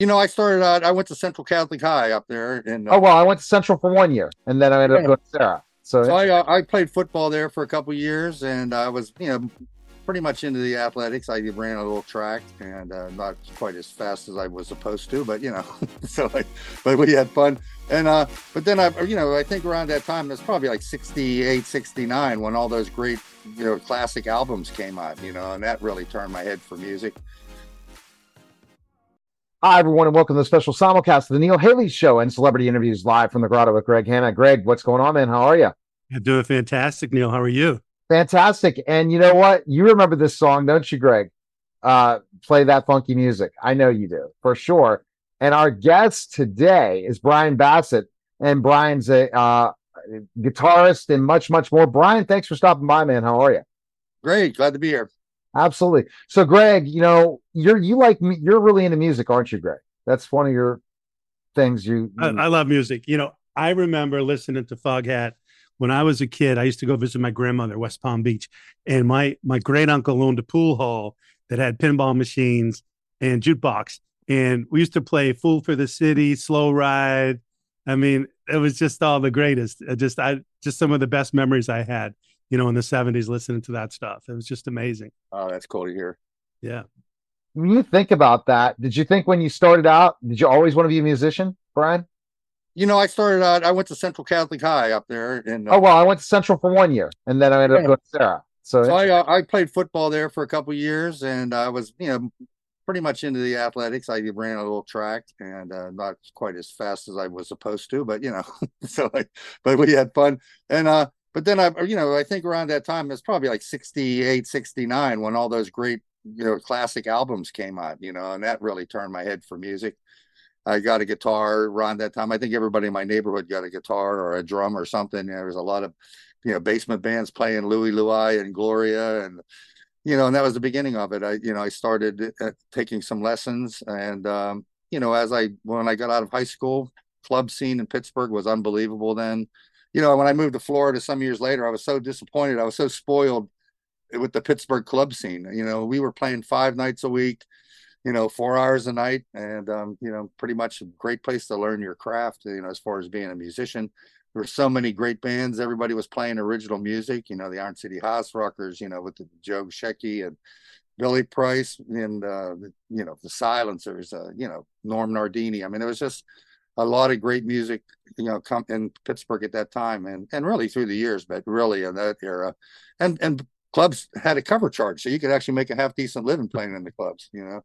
You know, I started out. I went to Central Catholic High up there, and uh, oh well, I went to Central for one year, and then I ended yeah. up going to Serra. So, so I, uh, I played football there for a couple years, and I was you know pretty much into the athletics. I ran a little track, and uh, not quite as fast as I was supposed to, but you know, so like, but we had fun. And uh, but then I, you know, I think around that time, it's probably like 68, 69 when all those great, you know, classic albums came out, you know, and that really turned my head for music. Hi, everyone, and welcome to the special simulcast of the Neil Haley Show and celebrity interviews live from the grotto with Greg Hanna. Greg, what's going on, man? How are you? I'm doing fantastic, Neil. How are you? Fantastic. And you know what? You remember this song, don't you, Greg? Uh, play that funky music. I know you do for sure. And our guest today is Bryan Bassett, and Bryan's a uh, guitarist and much, much more. Bryan, thanks for stopping by, man. How are you? Great, glad to be here. Absolutely. So, Greg, you know, you're you like you're really into music, aren't you, Greg? That's one of your things. You, you... I, I love music. You know, I remember listening to Foghat when I was a kid. I used to go visit my grandmother, West Palm Beach, and my my great uncle owned a pool hall that had pinball machines and jukebox and we used to play "Fool for the City," "Slow Ride." I mean, it was just all the greatest. Just I just some of the best memories I had, you know, in the '70s listening to that stuff. It was just amazing. Oh, that's cool to hear. Yeah. When you think about that, did you think when you started out, did you always want to be a musician, Bryan? You know, I started out. I went to Central Catholic High up there, and uh, oh well, I went to Central for one year, and then I ended yeah. up going to Serra. So, so I uh, I played football there for a couple years, and I was you know pretty much into the athletics. I ran a little track and uh, not quite as fast as I was supposed to, but you know, so like, but we had fun. And, uh, but then I, you know, I think around that time, it's probably like 68, 69 when all those great, you know, classic albums came out, you know, and that really turned my head for music. I got a guitar around that time. I think everybody in my neighborhood got a guitar or a drum or something. There was a lot of, you know, basement bands playing Louie Louie and Gloria and, you know, and that was the beginning of it. I, you know, I started uh, taking some lessons, and um, you know, as I when I got out of high school, club scene in Pittsburgh was unbelievable. Then, you know, when I moved to Florida some years later, I was so disappointed. I was so spoiled with the Pittsburgh club scene. You know, we were playing five nights a week, you know, four hours a night, and um, you know, pretty much a great place to learn your craft. You know, as far as being a musician there were so many great bands. Everybody was playing original music. You know, the Iron City House Rockers. You know, with the Joe Grushecky and Billy Price, and uh, you know the Silencers. Uh, you know, Norm Nardini. I mean, it was just a lot of great music. You know, come in Pittsburgh at that time, and and really through the years, but really in that era, and and clubs had a cover charge, so you could actually make a half decent living playing in the clubs. You know,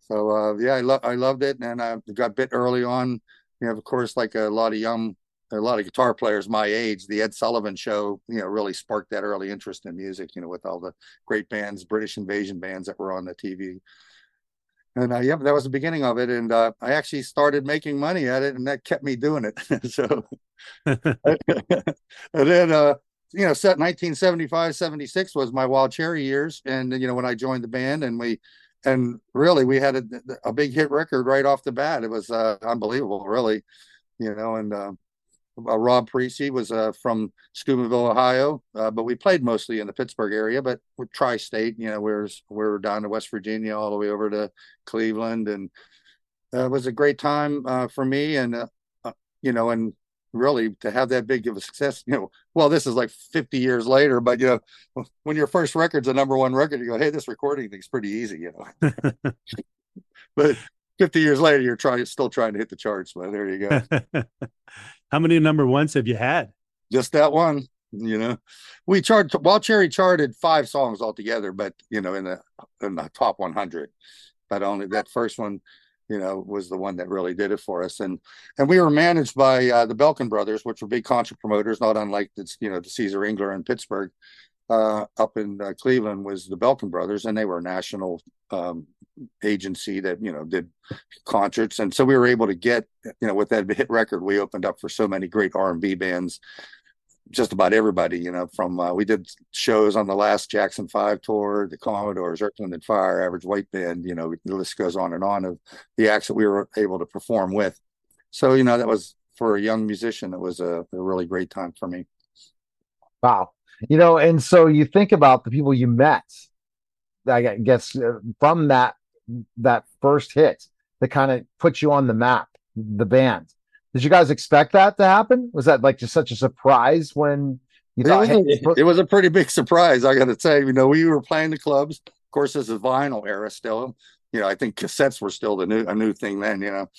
so uh, yeah, I love I loved it, and I got bit early on. You know, of course, like a lot of young a lot of guitar players my age, the Ed Sullivan show, you know, really sparked that early interest in music, you know, with all the great bands, British invasion bands that were on the TV. And uh, yeah, that was the beginning of it. And uh, I actually started making money at it, and that kept me doing it. so, and then, uh, you know, set 1975, 76 was my Wild Cherry years. And, you know, when I joined the band and we, and really we had a, a big hit record right off the bat. It was uh, unbelievable, really, you know, and, uh, uh, Rob Parissi was uh, from Steubenville, Ohio, uh, but we played mostly in the Pittsburgh area. But we're tri-state, you know, we're we're down to West Virginia, all the way over to Cleveland, and uh, it was a great time uh, for me. And uh, you know, and really to have that big of a success, you know, well, this is like 50 years later, but you know, when your first record's a number one record, you go, hey, this recording thing's pretty easy, you know. but 50 years later, you're trying still trying to hit the charts. But there you go. How many number ones have you had? Just that one. You know, we charted Wild Cherry charted five songs altogether, but you know, in the in the top 100. But only that first one, you know, was the one that really did it for us. And and we were managed by uh, the Belkin brothers, which were big concert promoters, not unlike the you know the DiCesare Engler in Pittsburgh. Uh, up in uh, Cleveland was the Belkin brothers, and they were national um, agency that you know did concerts. And so we were able to get you know with that hit record we opened up for so many great r&b bands just about everybody you know from uh, we did shows on the last jackson 5 tour the commodores earth and fire average white band you know the list goes on and on of the acts that we were able to perform with. So you know that was for a young musician it was a, a really great time for me. Wow. You know and so you think about the people you met I guess uh, from that that first hit. that kind of put you on the map, the band. Did you guys expect that to happen? Was that like just such a surprise when you It was, hey, a, it was a pretty big surprise, I got to say. You know, we were playing the clubs. Of course, this is vinyl era still. You know, I think cassettes were still the new a new thing then. You know,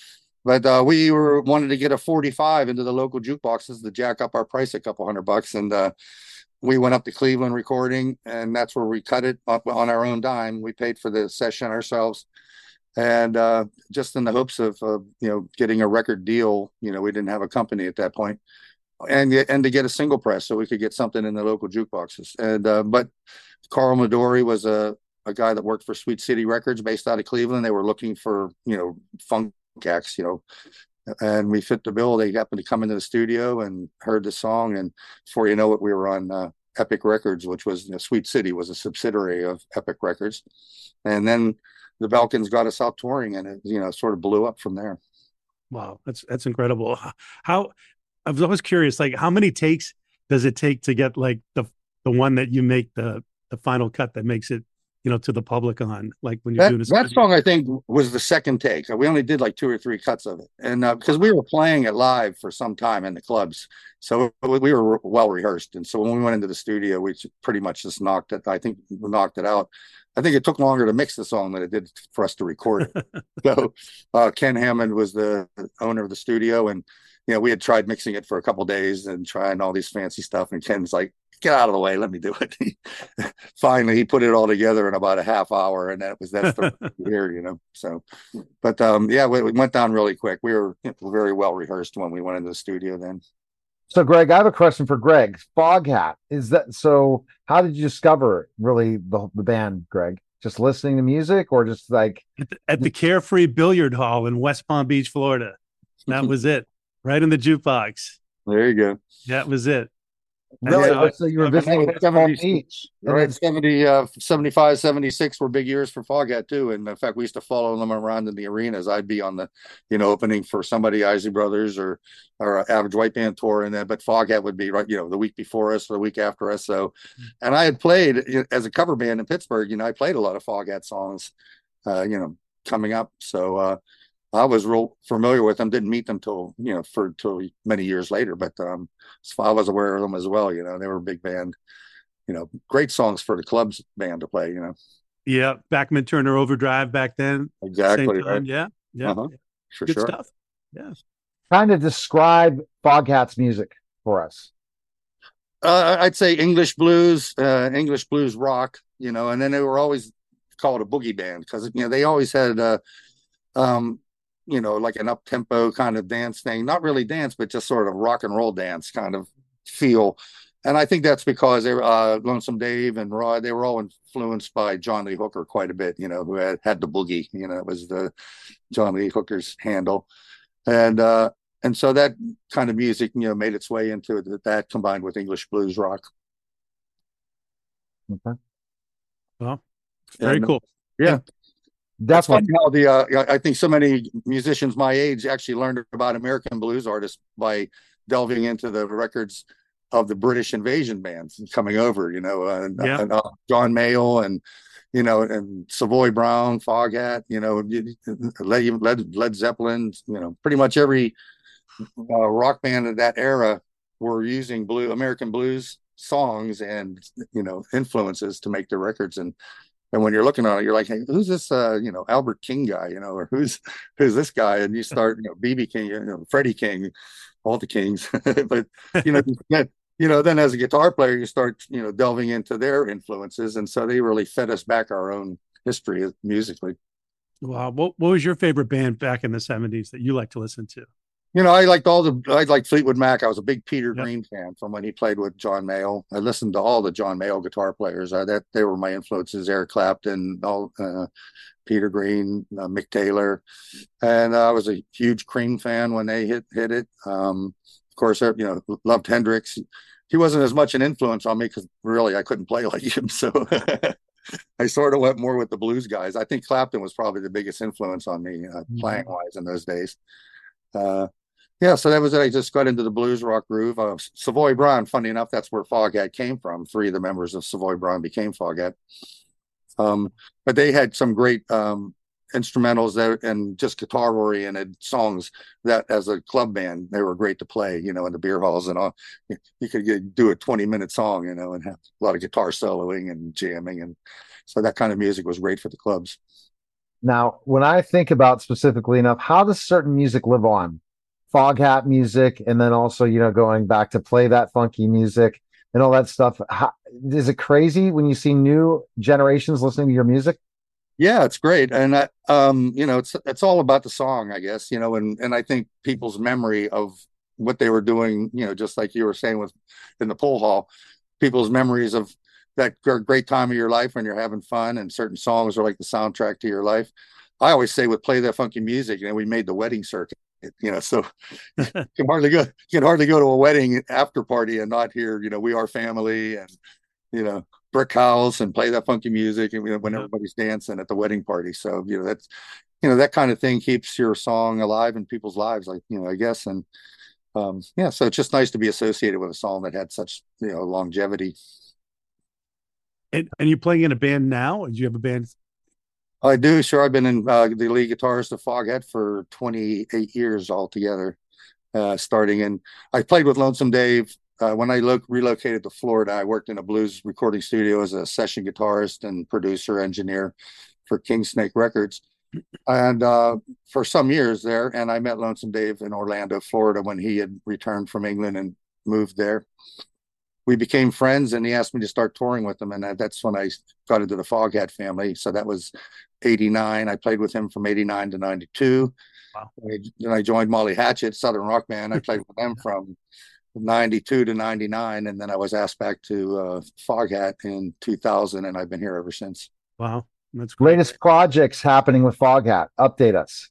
but uh, we were wanted to get a 45 into the local jukeboxes to jack up our price a couple hundred bucks, and uh, we went up to Cleveland recording, and that's where we cut it up on our own dime. We paid for the session ourselves, and uh, just in the hopes of you know getting a record deal. You know, we didn't have a company at that point and and to get a single press so we could get something in the local jukeboxes. And uh, but Carl Maduri was a a guy that worked for Sweet City Records based out of Cleveland. They were looking for you know funk acts, you know, and we fit the bill. They happened to come into the studio and heard the song, and before you know it, we were on uh, Epic Records, which was you know, Sweet City was a subsidiary of Epic Records, and then the Belkins got us out touring, and it you know sort of blew up from there. Wow, that's that's incredible. How I was always curious, like how many takes does it take to get like the the one that you make the the final cut that makes it you know to the public on like when you're That, doing a that song, I think, was the second take. We only did like two or three cuts of it, and uh, because we were playing it live for some time in the clubs, so we were well rehearsed. And so when we went into the studio, we pretty much just knocked it. I think we knocked it out. I think it took longer to mix the song than it did for us to record it. so uh, Ken Hamann was the owner of the studio, and you know we had tried mixing it for a couple days and trying all these fancy stuff, and Ken's like, "Get out of the way, let me do it." Finally, he put it all together in about a half hour, and that was that's the here, you know. So, but um, yeah, we, we went down really quick. We were very well rehearsed when we went into the studio. Then so Greg, I have a question for Greg. Foghat is that so? How did you discover really the the band, Greg? Just listening to music, or just like at the, at the Carefree Billiard Hall in West Palm Beach, Florida. That was it, right in the jukebox. there you go. That was it. Really? so- so you were visiting at Palm Beach, Right, then 70, uh, 75, 76 were big years for Foghat too. And in fact, we used to follow them around in the arenas. I'd be on the, you know, opening for somebody, Isley Brothers or or uh, Average White Band tour, and then but Foghat would be right, you know, the week before us or the week after us. So, and I had played as a cover band in Pittsburgh. You know, I played a lot of Foghat songs, uh, you know, coming up. So uh, I was real familiar with them. Didn't meet them till you know for till many years later, but um, so I was aware of them as well. You know, they were a big band. You know, great songs for the clubs band to play. You know, Yeah, Bachman-Turner Overdrive back then. exactly Same time. right Yeah, yeah, Uh-huh. for good sure. stuff. Yeah. kind of describe Foghat's music for us. Uh, I'd say English blues, uh, English blues rock. You know, and then they were always called a boogie band because you know they always had uh, um, you know, like an up tempo kind of dance thing. Not really dance, but just sort of rock and roll dance kind of feel. And I think that's because they were uh, Lonesome Dave and Rod. They were all influenced by John Lee Hooker quite a bit. You know, who had had the boogie. You know, it was the John Lee Hooker's handle, and uh, and so that kind of music, you know, made its way into it, that combined with English blues rock. Okay. Well, very And, cool. That's funny how the uh, I think so many musicians my age actually learned about American blues artists by delving into the records of the British invasion bands coming over. You know, and, Yeah. and uh, John Mayall and you know and Savoy Brown, Foghat. You know, Led, Led, Led Zeppelin. You know, pretty much every uh, rock band of that era were using blue American blues songs and you know influences to make their records and and when you're looking at it, you're like, hey, who's this, uh, you know, Albert King guy, you know, or who's who's this guy? And you start, you know, BB King, you know, Freddie King, all the Kings. but you know, then, you know, then as a guitar player, you start, you know, delving into their influences, and so they really fed us back our own history musically. Wow. What what was your favorite band back in the seventies that you like to listen to? You know, I liked all the, I liked Fleetwood Mac. I was a big Peter Yep. Green fan from when he played with John Mayall. I listened to all the John Mayall guitar players. Uh, that they were my influences. Eric Clapton, all uh, Peter Green, uh, Mick Taylor, and uh, I was a huge Cream fan when they hit hit it. Um, of course, uh, you know, loved Hendrix. He wasn't as much an influence on me because really I couldn't play like him. So I sort of went more with the blues guys. I think Clapton was probably the biggest influence on me uh, Mhm. playing wise in those days. Uh, yeah, so that was it. I just got into the blues rock groove. Uh, Savoy Brown, funny enough, that's where Foghat came from. Three of the members of Savoy Brown became Foghat. Um, but they had some great um, instrumentals that and just guitar oriented songs that as a club band they were great to play you know in the beer halls and all you could get, do a 20 minute song you know and have a lot of guitar soloing and jamming and so that kind of music was great for the clubs now when i think about specifically enough how does certain music live on foghat music and then also you know going back to play that funky music and all that stuff. How, is it crazy when you see new generations listening to your music? Yeah it's great. And I, um you know it's it's all about the song i guess you know and and i think people's memory of what they were doing you know just like you were saying with in the pool hall people's memories of that great time of your life when you're having fun and certain songs are like the soundtrack to your life. I always say with play that funky music and we made the wedding circuit you know so you can hardly go you can hardly go to a wedding after party and not hear you know we are family and you know brick house and play that funky music and you know, when everybody's dancing at the wedding party. So you know that's you know that kind of thing keeps your song alive in people's lives like you know i guess. And um yeah so it's just nice to be associated with a song that had such you know longevity. And and you're playing in a band now? Do you have a band I do. Sure. I've been in uh, the lead guitarist of Foghat for 28 years altogether, uh, starting and I played with Lonesome Dave. Uh, when I lo- relocated to Florida, I worked in a blues recording studio as a session guitarist and producer engineer for King Snake Records. And uh, for some years there, and I met Lonesome Dave in Orlando, Florida, when he had returned from England and moved there we became friends and he asked me to start touring with him and that's when i got into the foghat family so that was 89 i played with him from 89 to 92 wow. then i joined molly hatchet southern rock band i played with them from 92 to 99 and then i was asked back to uh, foghat in 2000 and i've been here ever since. Wow. That's great. latest projects happening with foghat update us.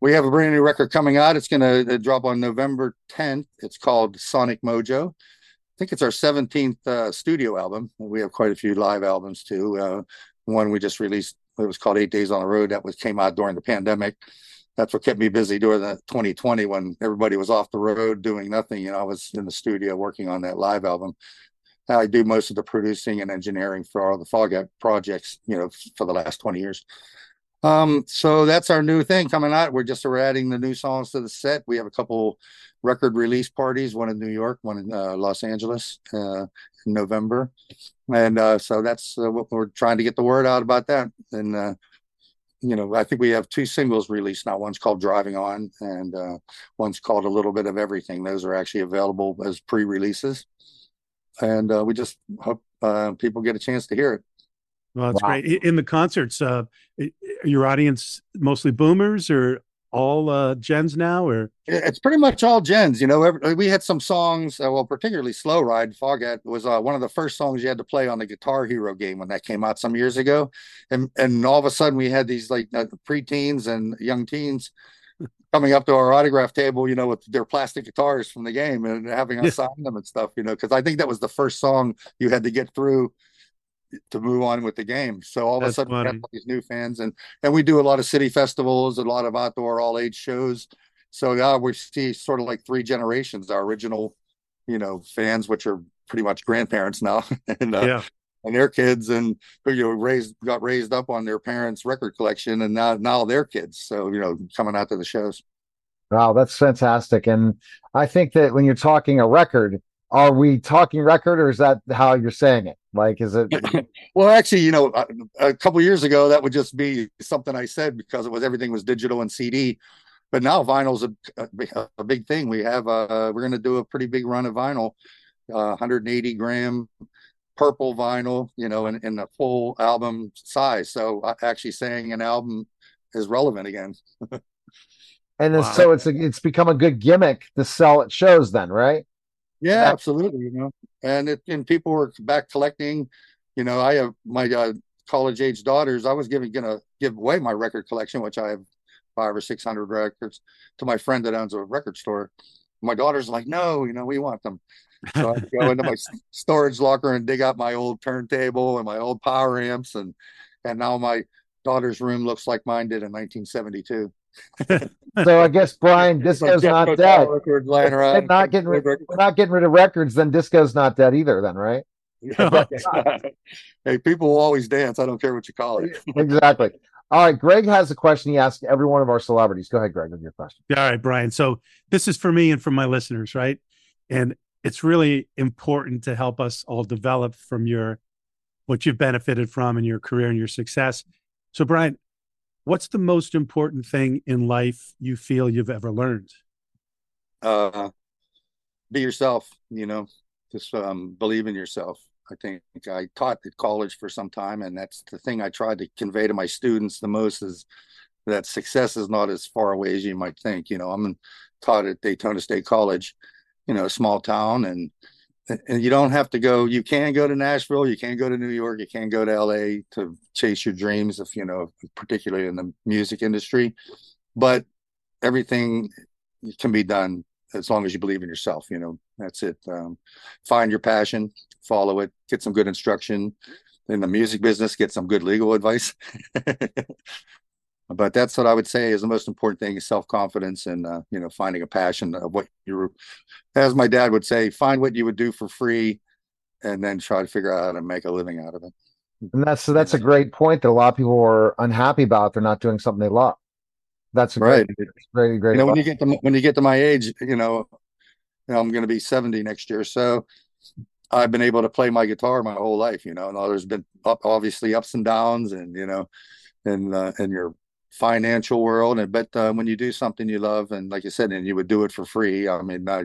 We have a brand new record coming out. It's going to uh, drop on november 10th it's called sonic mojo. I think it's our 17th uh, studio album. We have quite a few live albums too. Uh, one we just released, it was called Eight Days on the Road. That was came out during the pandemic. That's what kept me busy during the 2020 when everybody was off the road doing nothing. You know, I was in the studio working on that live album. I do most of the producing and engineering for all the Foghat projects, you know, for the last 20 years. Um, so that's our new thing coming out. We're just we're adding the new songs to the set. We have a couple record release parties, one in New York, one in uh, Los Angeles uh, in November, and uh, so that's uh, what we're trying to get the word out about that. And uh, you know, I think we have two singles released now. One's called "Driving On," and uh, one's called "A Little Bit of Everything." Those are actually available as pre-releases, and we just hope people get a chance to hear it. Well, that's wow. great. In the concerts, uh, your audience mostly boomers or all uh, gens now, or it's pretty much all gens. You know, we had some songs. Uh, well, particularly "Slow Ride" Foghat was uh, one of the first songs you had to play on the Guitar Hero game when that came out some years ago, and and all of a sudden we had these like uh, preteens and young teens coming up to our autograph table, you know, with their plastic guitars from the game and having us yeah. sign them and stuff, you know, because I think that was the first song you had to get through to move on with the game. So all That's of a sudden funny. we have these new fans and and we do a lot of city festivals, a lot of outdoor all age shows. So yeah, we see sort of like three generations, our original, you know, fans, which are pretty much grandparents now, and uh, yeah. and their kids, and who you know raised got raised up on their parents' record collection, and now now their kids. So you know, coming out to the shows. Wow, that's fantastic. And I think that when you're talking a record, are we talking record or is that how you're saying it? Like, is it? well, actually, you know, a, a couple years ago, that would just be something I said because it was everything was digital and CD. But now vinyl's a, a, a big thing. We have, uh, we're going to do a pretty big run of vinyl, uh, 180 gram purple vinyl, you know, in, in the full album size. So uh, actually saying an album is relevant again. and wow. so it's a, it's become a good gimmick to sell at shows then, right? Yeah, absolutely. You know, and it, and people were back collecting. You know, I have my uh, college age daughters. I was giving gonna give away my record collection, which I have five or six hundred records, to my friend that owns a record store. My daughter's like, no, you know, we want them. So I go into my storage locker and dig out my old turntable and my old power amps, and and now my daughter's room looks like mine did in 1972 so I guess Bryan, disco's not dead. not getting rid, we're not getting rid of records, then disco's not dead either. Then right? Oh, hey, people will always dance. I don't care what you call it. exactly. All right, Greg has a question he asked every one of our celebrities. Go ahead, Greg, with your question. All right, Bryan. So this is for me and for my listeners, right? And it's really important to help us all develop from your what you've benefited from in your career and your success. So, Bryan, what's the most important thing in life you feel you've ever learned? Uh, be yourself. You know, just um, believe in yourself. I think I taught at college for some time, and that's the thing I tried to convey to my students the most is that success is not as far away as you might think. You know, I'm taught at Daytona State College, you know, a small town, and and you don't have to go. You can go to Nashville, you can go to New York, you can go to LA to chase your dreams, if you know, particularly in the music industry. But everything can be done as long as you believe in yourself. You know, that's it. Um, find your passion, follow it, get some good instruction in the music business, get some good legal advice. but that's what I would say is the most important thing is self confidence and uh, you know finding a passion of what you, as my dad would say, find what you would do for free, and then try to figure out how to make a living out of it. And that's so that's a great point that a lot of people are unhappy about. They're not doing something they love. That's right. Great, great, great. You know, when you get to when you get to my age, you know, you know I'm going to be 70 next year, so I've been able to play my guitar my whole life. You know, and there's been obviously ups and downs, and you know, and uh, and your financial world. And but uh, when you do something you love, and like you said, and you would do it for free. I mean, I,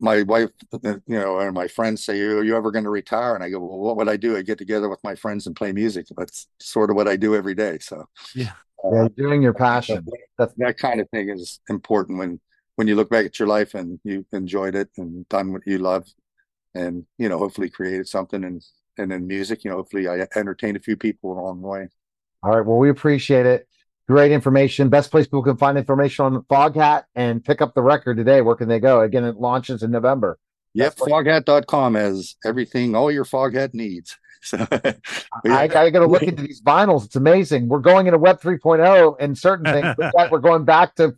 my wife, you know, and my friends say, "Are you ever going to retire?" And I go, "Well, what would I do? I get together with my friends and play music. That's sort of what I do every day." So yeah, yeah doing your passion. That's that kind of thing is important when when you look back at your life and you enjoyed it and done what you love, and you know, hopefully created something and and then music. You know, hopefully I entertained a few people along the way. All right. Well, we appreciate it. Great information. Best place people can find information on Foghat and pick up the record today. Where can they go? Again, it launches in November. Yep, foghat.com has everything all your foghat needs. So yeah. I, I got to look into these vinyls. It's amazing. We're going into Web 3.0 and certain things, but we're going back to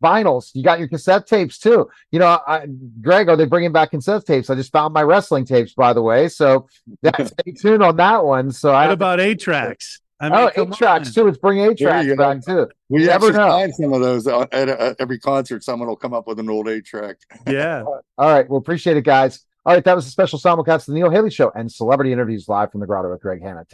vinyls. You got your cassette tapes too. You know, I, Greg, are they bringing back cassette tapes? I just found my wrestling tapes, by the way. So yeah, stay tuned on that one. So what I about eight tracks? I oh, mean, oh, eight tracks too. Let's bring eight tracks back too. We never know. Find some of those uh, at, at, every concert. Someone will come up with an old eight track. Yeah. All right. Well, appreciate it, guys. All right. That was a special simulcast of the Neil Haley Show and celebrity interviews live from the Grotto with Greg Hanna.